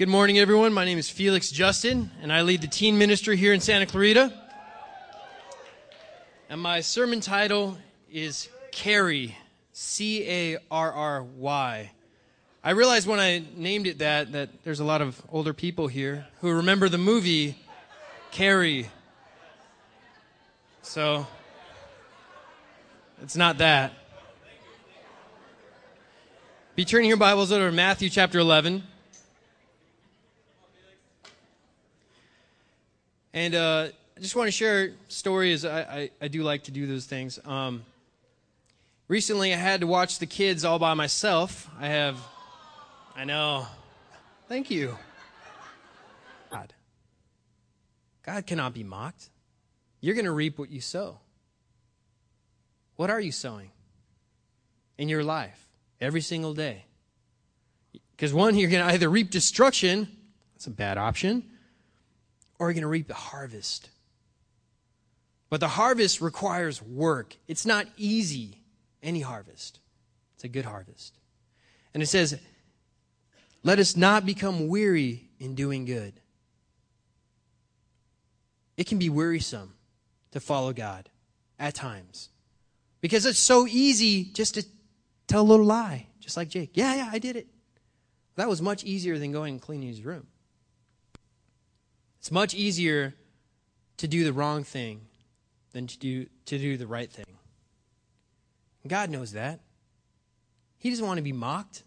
Good morning, everyone. My name is Felix Justin, and I lead the teen ministry here in Santa Clarita. And my sermon title is Carry, C A R R Y. I realized when I named it that that there's a lot of older people here who remember the movie Carrie. So it's not that. Be turning your Bibles over to Matthew chapter 11. And uh, I just want to share stories. I, I, I, do like to do those things. Um, recently, I had to watch the kids all by myself. I have, I know. Thank you. God. God cannot be mocked. You're going to reap what you sow. What are you sowing in your life? every single day. Because one, you're going to either reap destruction, that's a bad option, or you're going to reap the harvest. But the harvest requires work. It's not easy, any harvest. It's a good harvest. And it says, let us not become weary in doing good. It can be wearisome to follow God at times because it's so easy just to Tell a little lie, just like Jake. Yeah, yeah, I did it. That was much easier than going and cleaning his room. It's much easier to do the wrong thing than to do, to do the right thing. God knows that. He doesn't want to be mocked.